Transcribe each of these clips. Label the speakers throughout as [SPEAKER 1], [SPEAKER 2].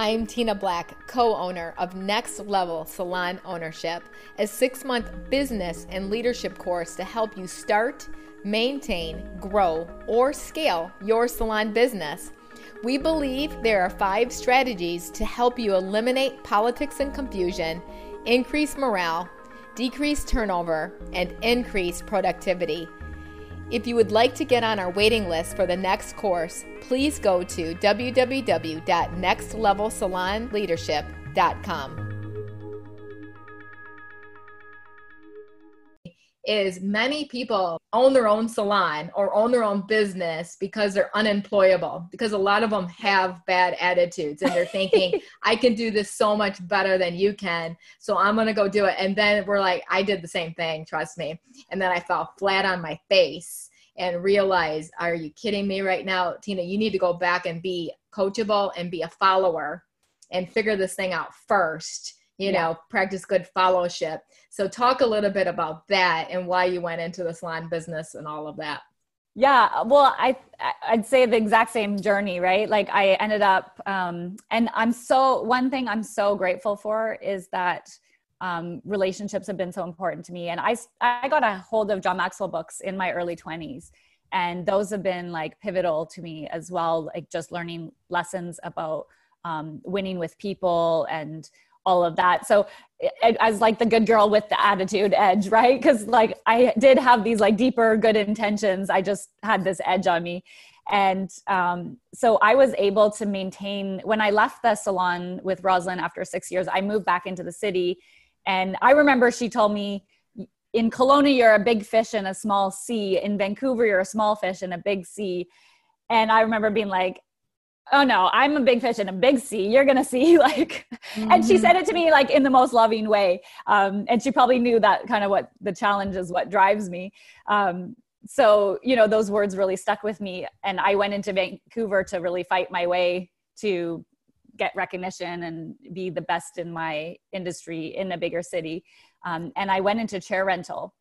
[SPEAKER 1] I'm Tina Black, co owner of Next Level Salon Ownership, a six month business and leadership course to help you start, maintain, grow, or scale your salon business. We believe there are five strategies to help you eliminate politics and confusion, increase morale, decrease turnover, and increase productivity. If you would like to get on our waiting list for the next course, please go to www.nextlevelsalonleadership.com. Is many people own their own salon or own their own business because they're unemployable, because a lot of them have bad attitudes and they're thinking, I can do this so much better than you can, so I'm gonna go do it. And then we're like, I did the same thing, trust me. And then I fell flat on my face and realize, are you kidding me right now, Tina? You need to go back and be coachable and be a follower and figure this thing out first. You yeah. know, practice good fellowship. So, talk a little bit about that and why you went into the salon business and all of that.
[SPEAKER 2] Yeah, well, I I'd say the exact same journey, right? Like I ended up, um, and I'm so one thing I'm so grateful for is that um, relationships have been so important to me. And I, I got a hold of John Maxwell books in my early 20s. And those have been like pivotal to me as well, like just learning lessons about um, winning with people and all of that. So I was like the good girl with the attitude edge, right? Because like I did have these like deeper good intentions. I just had this edge on me. And um, so I was able to maintain when I left the salon with Rosalind after six years, I moved back into the city and I remember she told me, in Kelowna, you're a big fish in a small sea. In Vancouver, you're a small fish in a big sea. And I remember being like, oh no, I'm a big fish in a big sea. You're gonna see like, mm-hmm. and she mm-hmm. said it to me like in the most loving way. Um, and she probably knew that kind of what the challenge is, what drives me. Um, so you know, those words really stuck with me. And I went into Vancouver to really fight my way to get recognition and be the best in my industry in a bigger city. Um, and I went into chair rental.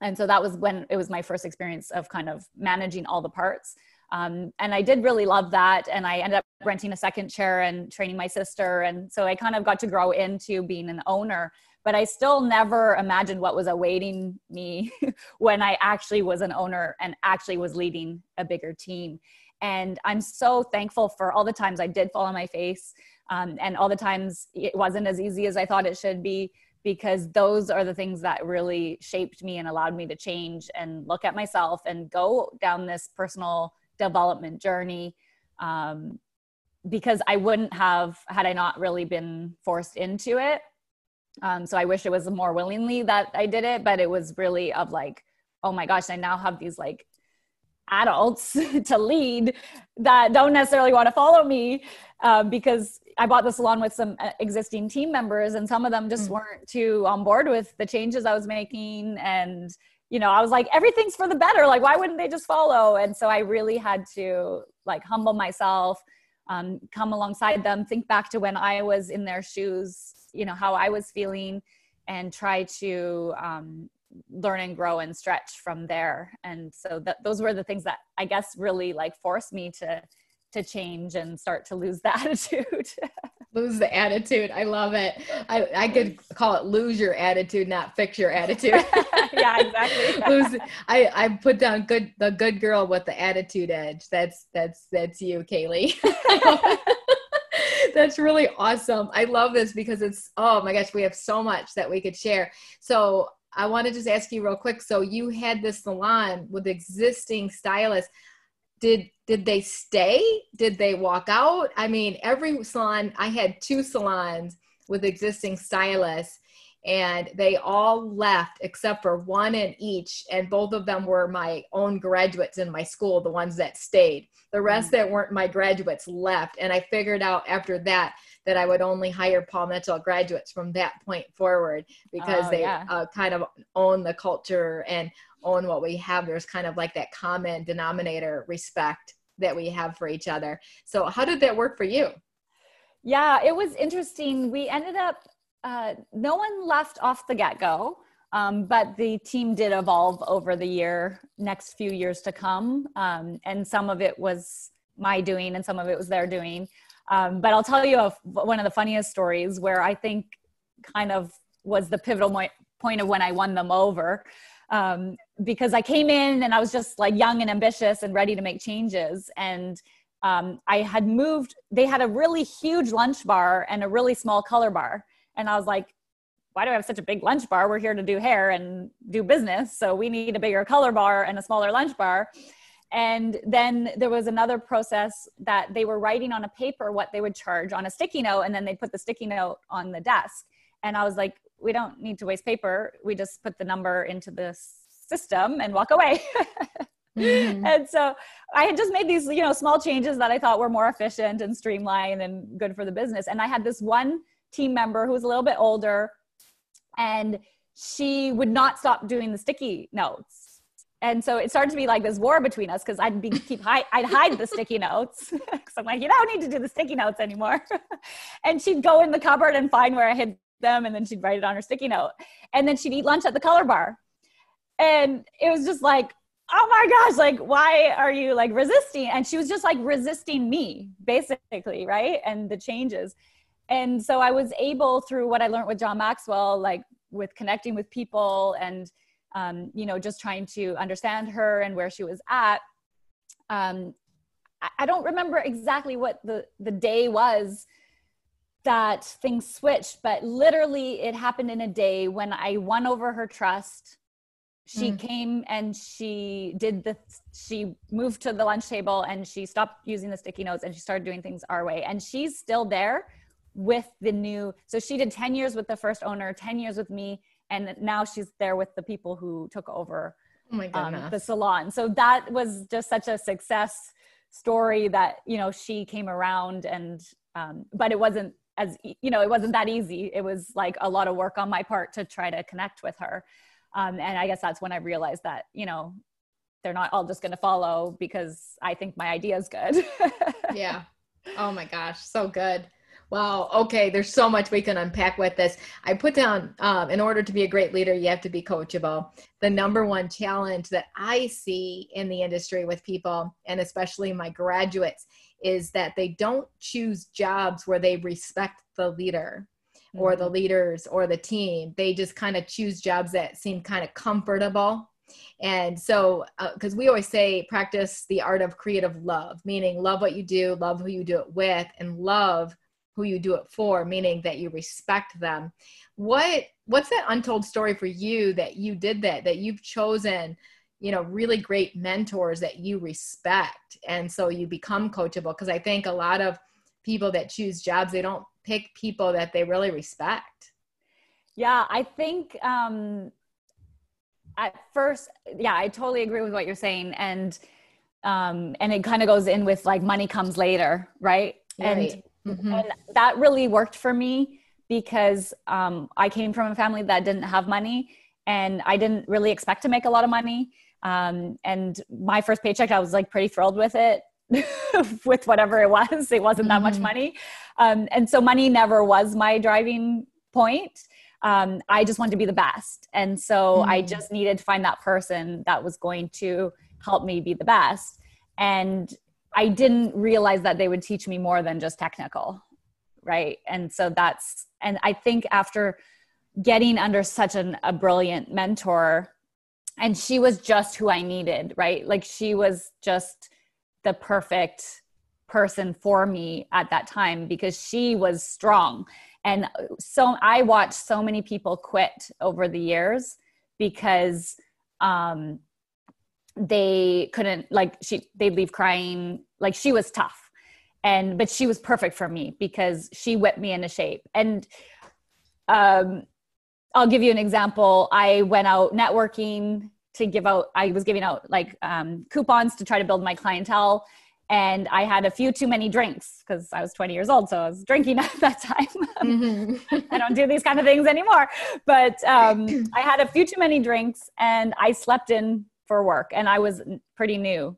[SPEAKER 2] And so that was when it was my first experience of kind of managing all the parts. Um, and I did really love that. And I ended up renting a second chair and training my sister. And so I kind of got to grow into being an owner. But I still never imagined what was awaiting me when I actually was an owner and actually was leading a bigger team. And I'm so thankful for all the times I did fall on my face um, and all the times it wasn't as easy as I thought it should be because those are the things that really shaped me and allowed me to change and look at myself and go down this personal development journey. Um, because I wouldn't have had I not really been forced into it. Um, so I wish it was more willingly that I did it, but it was really of like, oh my gosh, I now have these like adults to lead that don't necessarily want to follow me uh, because I bought the salon with some uh, existing team members and some of them just mm. weren't too on board with the changes I was making and you know I was like everything's for the better. Like why wouldn't they just follow? And so I really had to like humble myself um, come alongside them think back to when I was in their shoes you know how I was feeling and try to um, learn and grow and stretch from there. And so that those were the things that i guess really like forced me to to change and start to lose the attitude.
[SPEAKER 1] Lose the attitude. I love it. I, I could call it lose your attitude not fix your attitude.
[SPEAKER 2] Yeah exactly.
[SPEAKER 1] Lose i i put down good the good girl with the attitude edge. That's that's that's you kaylee. That's really awesome. I love this because it's oh my gosh we have so much that we could share. So I want to just ask you real quick. So you had this salon with existing stylists. Did did they stay? Did they walk out? I mean, every salon I had two salons with existing stylists and they all left except for one in each and both of them were my own graduates in my school the ones that stayed the rest mm-hmm. that weren't my graduates left and i figured out after that that I would only hire Paul Mitchell graduates from that point forward because oh, they yeah. uh, kind of own the culture and own what we have. There's kind of like that common denominator respect that we have for each other. So, how did that work for you?
[SPEAKER 2] Yeah, it was interesting. We ended up, uh, no one left off the get go. Um, but the team did evolve over the year, next few years to come. Um, and some of it was my doing and some of it was their doing. Um, but I'll tell you a, one of the funniest stories where I think kind of was the pivotal mo- point of when I won them over. Because I came in and I was just like young and ambitious and ready to make changes. And um, I had moved, they had a really huge lunch bar and a really small color bar. And I was like, why do I have such a big lunch bar? We're here to do hair and do business. So we need a bigger color bar and a smaller lunch bar. And then there was another process that they were writing on a paper what they would charge on a sticky note, and then they put the sticky note on the desk. And I was like, we don't need to waste paper. We just put the number into the system and walk away. mm-hmm. And so I had just made these, you know, small changes that I thought were more efficient and streamlined and good for the business. And I had this one team member who was a little bit older and she would not stop doing the sticky notes and so it started to be like this war between us because I'd be keep hide, I'd hide the sticky notes because I'm like you don't need to do the sticky notes anymore, and she'd go in the cupboard and find where I hid them, and then she'd write it on her sticky note, and then she'd eat lunch at the color bar, and it was just like oh my gosh like why are you like resisting? And she was just like resisting me basically right? And the changes. And so i was able through what i learned with john maxwell like with connecting with people and um, you know just trying to understand her and where she was at um, I, I don't remember exactly what the the day was that things switched but literally it happened in a day when i won over her trust she mm. came and she did the she moved to the lunch table and she stopped using the sticky notes and she started doing things our way. And she's still there with the new so she did 10 years with the first owner 10 years with me and now she's there with the people who took over
[SPEAKER 1] oh my um,
[SPEAKER 2] the salon. So that was just such a success story that you know she came around and um, but it wasn't as you know it wasn't that easy. It was like a lot of work on my part to try to connect with her um, and i guess that's when i realized that you know they're not all just going to follow because i think my idea is good
[SPEAKER 1] yeah oh my gosh so good Wow. Okay. There's so much we can unpack with this. I put down, um, in order to be a great leader, you have to be coachable. The number one challenge that I see in the industry with people, and especially my graduates, is that they don't choose jobs where they respect the leader or the mm-hmm. leaders or the team. They just kind of choose jobs that seem kind of comfortable. And so, because uh, we always say, practice the art of creative love, meaning love what you do, love who you do it with, and love who you do it for meaning that you respect them what what's that untold story for you that you did that that you've chosen you know really great mentors that you respect and so you become coachable because i think a lot of people that choose jobs they don't pick people that they really respect
[SPEAKER 2] yeah i think um at first yeah i totally agree with what you're saying and um and it kind of goes in with like money comes later right, right. and Mm-hmm. And that really worked for me because um, I came from a family that didn't have money and I didn't really expect to make a lot of money. Um, and my first paycheck, I was like pretty thrilled with it, with whatever it was. It wasn't that mm-hmm. much money. Um, and so money never was my driving point. Um, I just wanted to be the best. And so mm-hmm. I just needed to find that person that was going to help me be the best. And I didn't realize that they would teach me more than just technical. Right. And so that's, and I think after getting under such an, a brilliant mentor, and she was just who I needed, right? Like she was just the perfect person for me at that time because she was strong. And so I watched so many people quit over the years because um, they couldn't like she they'd leave crying. Like she was tough. And but she was perfect for me because she whipped me into shape. And um i'll give you an example. I went out networking to give out i was giving out like um, coupons to try to build my clientele and i had a few too many drinks because i was 20 years old so i was drinking at that time mm-hmm. i don't do these kind of things anymore but um, i had a few too many drinks and i slept in for work and I was pretty new.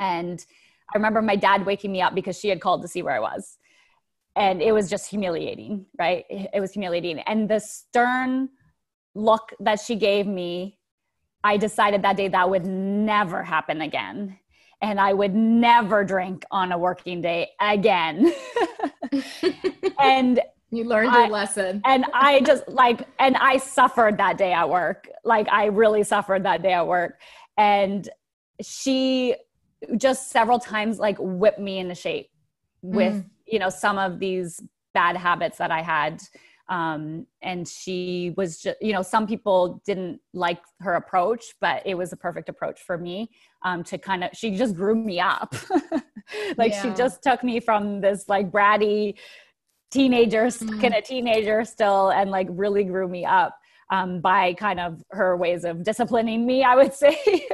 [SPEAKER 2] And I remember my dad waking me up because she had called to see where I was. And it was just humiliating, right? It was humiliating. And the stern look that she gave me, I decided that day that would never happen again. and I would never drink on a working day again. and
[SPEAKER 1] you learned your lesson.
[SPEAKER 2] And I just like, and I suffered that day at work. Like, I really suffered that day at work. And she just several times like whipped me into shape with, mm. you know, some of these bad habits that I had. Um, and she was just, you know, some people didn't like her approach, but it was a perfect approach for me um, to kind of, she just grew me up. like yeah. she just took me from this like bratty teenager, mm-hmm. kind of teenager still, and like really grew me up um, by kind of her ways of disciplining me, I would say.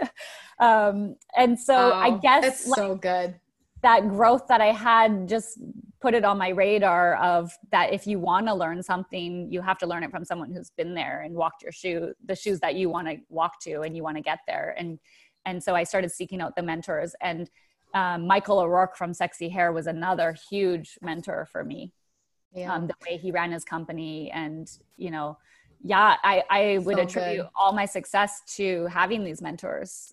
[SPEAKER 2] um, and so I guess
[SPEAKER 1] that's like, so good
[SPEAKER 2] that growth that I had just put it on my radar of that if you want to learn something, you have to learn it from someone who's been there and walked your shoe, the shoes that you want to walk to and you want to get there. And and so I started seeking out the mentors and um, Michael O'Rourke from Sexy Hair was another huge mentor for me. Yeah. Um, the way he ran his company and you know, yeah, I, I would so attribute good. all my success to having these mentors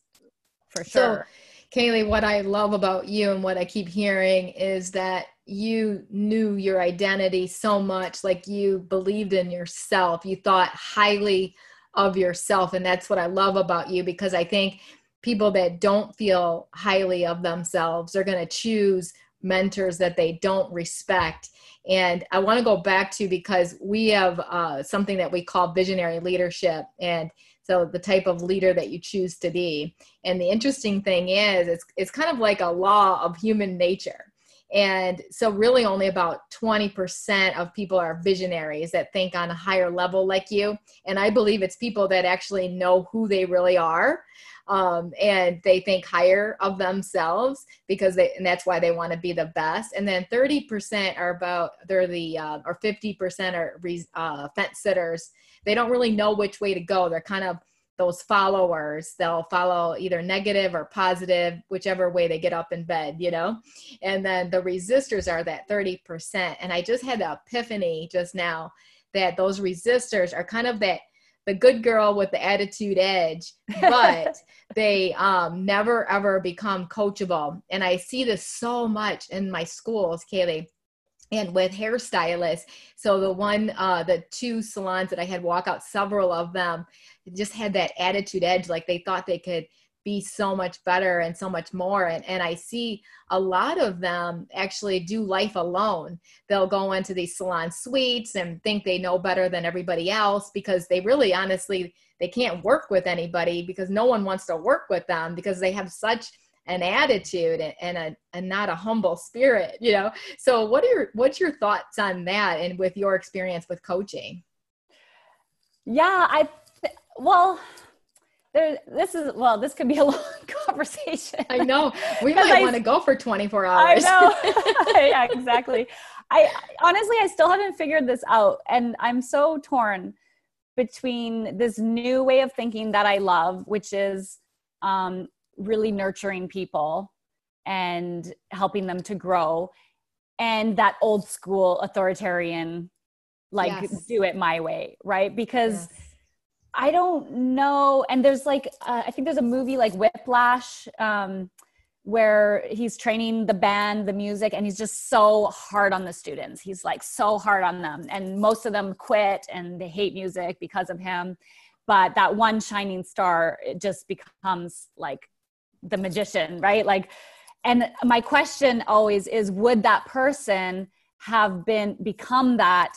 [SPEAKER 2] for sure. So,
[SPEAKER 1] Kaylee, what I love about you and what I keep hearing is that you knew your identity so much, like you believed in yourself. You thought highly of yourself. And that's what I love about you because I think people that don't feel highly of themselves are going to choose mentors that they don't respect. And I want to go back to because we have uh, something that we call visionary leadership. And so the type of leader that you choose to be. And the interesting thing is, it's, it's kind of like a law of human nature. And so, really, only about 20% of people are visionaries that think on a higher level like you. And I believe it's people that actually know who they really are. Um, and they think higher of themselves because they, and that's why they want to be the best. And then 30% are about, they're the, uh, or 50% are uh, fence sitters they don't really know which way to go. They're kind of those followers. They'll follow either negative or positive, whichever way they get up in bed, you know? And then the resistors are that 30%. And I just had the epiphany just now that those resistors are kind of that the good girl with the attitude edge, but they um, never ever become coachable. And I see this so much in my schools, Kaylee and with hairstylists. So the one, uh, the two salons that I had walk out, several of them just had that attitude edge, like they thought they could be so much better and so much more. And, and I see a lot of them actually do life alone. They'll go into these salon suites and think they know better than everybody else because they really honestly, they can't work with anybody because no one wants to work with them because they have such – an attitude and, a and not a humble spirit you know? So what are your what's your thoughts on that and with your experience with coaching?
[SPEAKER 2] Yeah i well there, this is well this could be a long conversation.
[SPEAKER 1] I know. We might want to go for 24 hours.
[SPEAKER 2] i know. Yeah exactly. I honestly i still haven't figured this out and i'm so torn between this new way of thinking that i love which is um, really nurturing people and helping them to grow. And that old school authoritarian like yes. do it my way right? Because yes. i don't know. And there's like uh, i think there's a movie like whiplash um, where he's training the band the music and he's just so hard on the students. He's like so hard on them. And most of them quit and they hate music because of him. But that one shining star it just becomes like the magician, right? Like, and my question always is would that person have been become that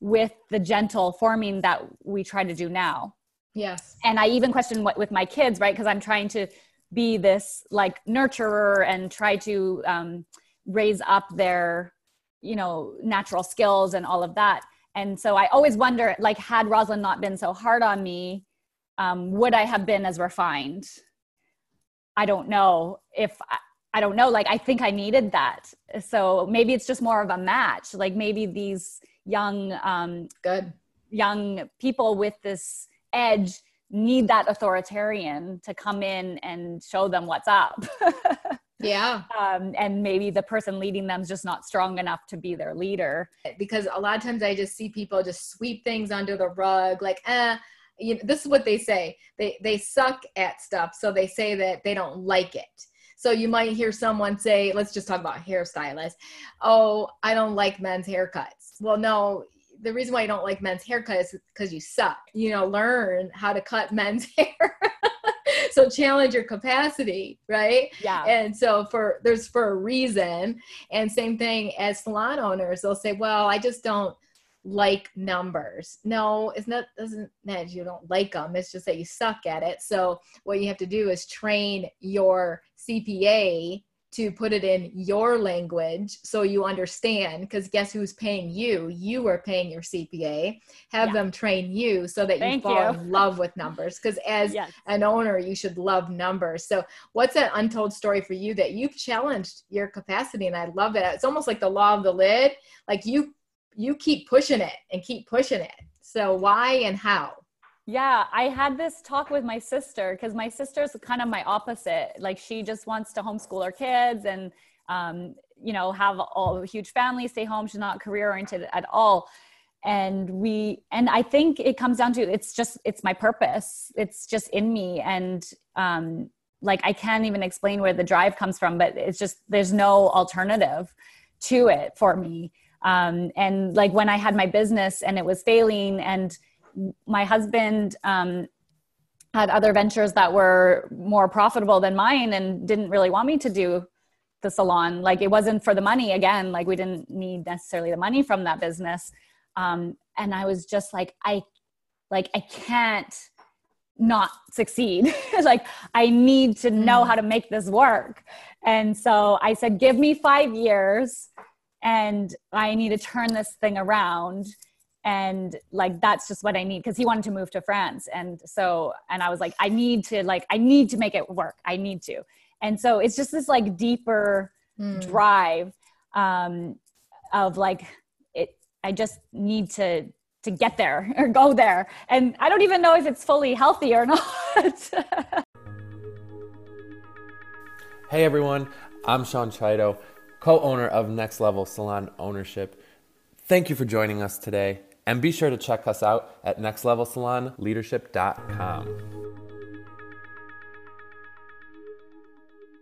[SPEAKER 2] with the gentle forming that we try to do now?
[SPEAKER 1] Yes.
[SPEAKER 2] And I even question what with my kids, right? Because I'm trying to be this like nurturer and try to um, raise up their, you know, natural skills and all of that. And so I always wonder, like, had Rosalind not been so hard on me, um, would I have been as refined? I don't know if I, I don't know. Like, I think I needed that. So maybe it's just more of a match. Like, maybe these young, um,
[SPEAKER 1] good
[SPEAKER 2] young people with this edge need that authoritarian to come in and show them what's up.
[SPEAKER 1] yeah.
[SPEAKER 2] Um, and maybe the person leading them is just not strong enough to be their leader.
[SPEAKER 1] Because a lot of times I just see people just sweep things under the rug, like, eh, you know, this is what they say. They they suck at stuff, so they say that they don't like it. So you might hear someone say, let's just talk about hairstylists. Oh, I don't like men's haircuts. Well, no, the reason why you don't like men's haircuts is because you suck. You know, learn how to cut men's hair. so challenge your capacity, right?
[SPEAKER 2] Yeah.
[SPEAKER 1] And so for there's for a reason. And same thing as salon owners, they'll say, well, I just don't like numbers. No, it's not doesn't that you don't like them. It's just that you suck at it. So what you have to do is train your CPA to put it in your language so you understand because guess who's paying you you are paying your cpa have yeah. them train you so that Thank you fall you. in love with numbers because as yes. an owner you should love numbers so what's that untold story for you that you've challenged your capacity and i love it it's almost like the law of the lid like you you keep pushing it and keep pushing it so why and how
[SPEAKER 2] yeah, I had this talk with my sister because my sister's kind of my opposite. Like she just wants to homeschool her kids and um, you know have a huge family, stay home. She's not career oriented at all. And we and I think it comes down to it's just it's my purpose. It's just in me and um, like I can't even explain where the drive comes from, but it's just there's no alternative to it for me. Um, and like when I had my business and it was failing and my husband um, had other ventures that were more profitable than mine and didn't really want me to do the salon like it wasn't for the money again like we didn't need necessarily the money from that business. Um, and i was just like i like i can't not succeed. Like i need to know mm. how to make this work. And so i said give me five years and i need to turn this thing around. And like that's just what i need because he wanted to move to france. And so and i was like i need to like i need to make it work. I need to. And so it's just this like deeper mm. drive um of like it i just need to to get there or go there. And i don't even know if it's fully healthy or not.
[SPEAKER 3] Hey everyone. I'm sean Chido, co-owner of next level salon ownership thank you for joining us today and be sure to check us out at nextlevelsalonleadership.com.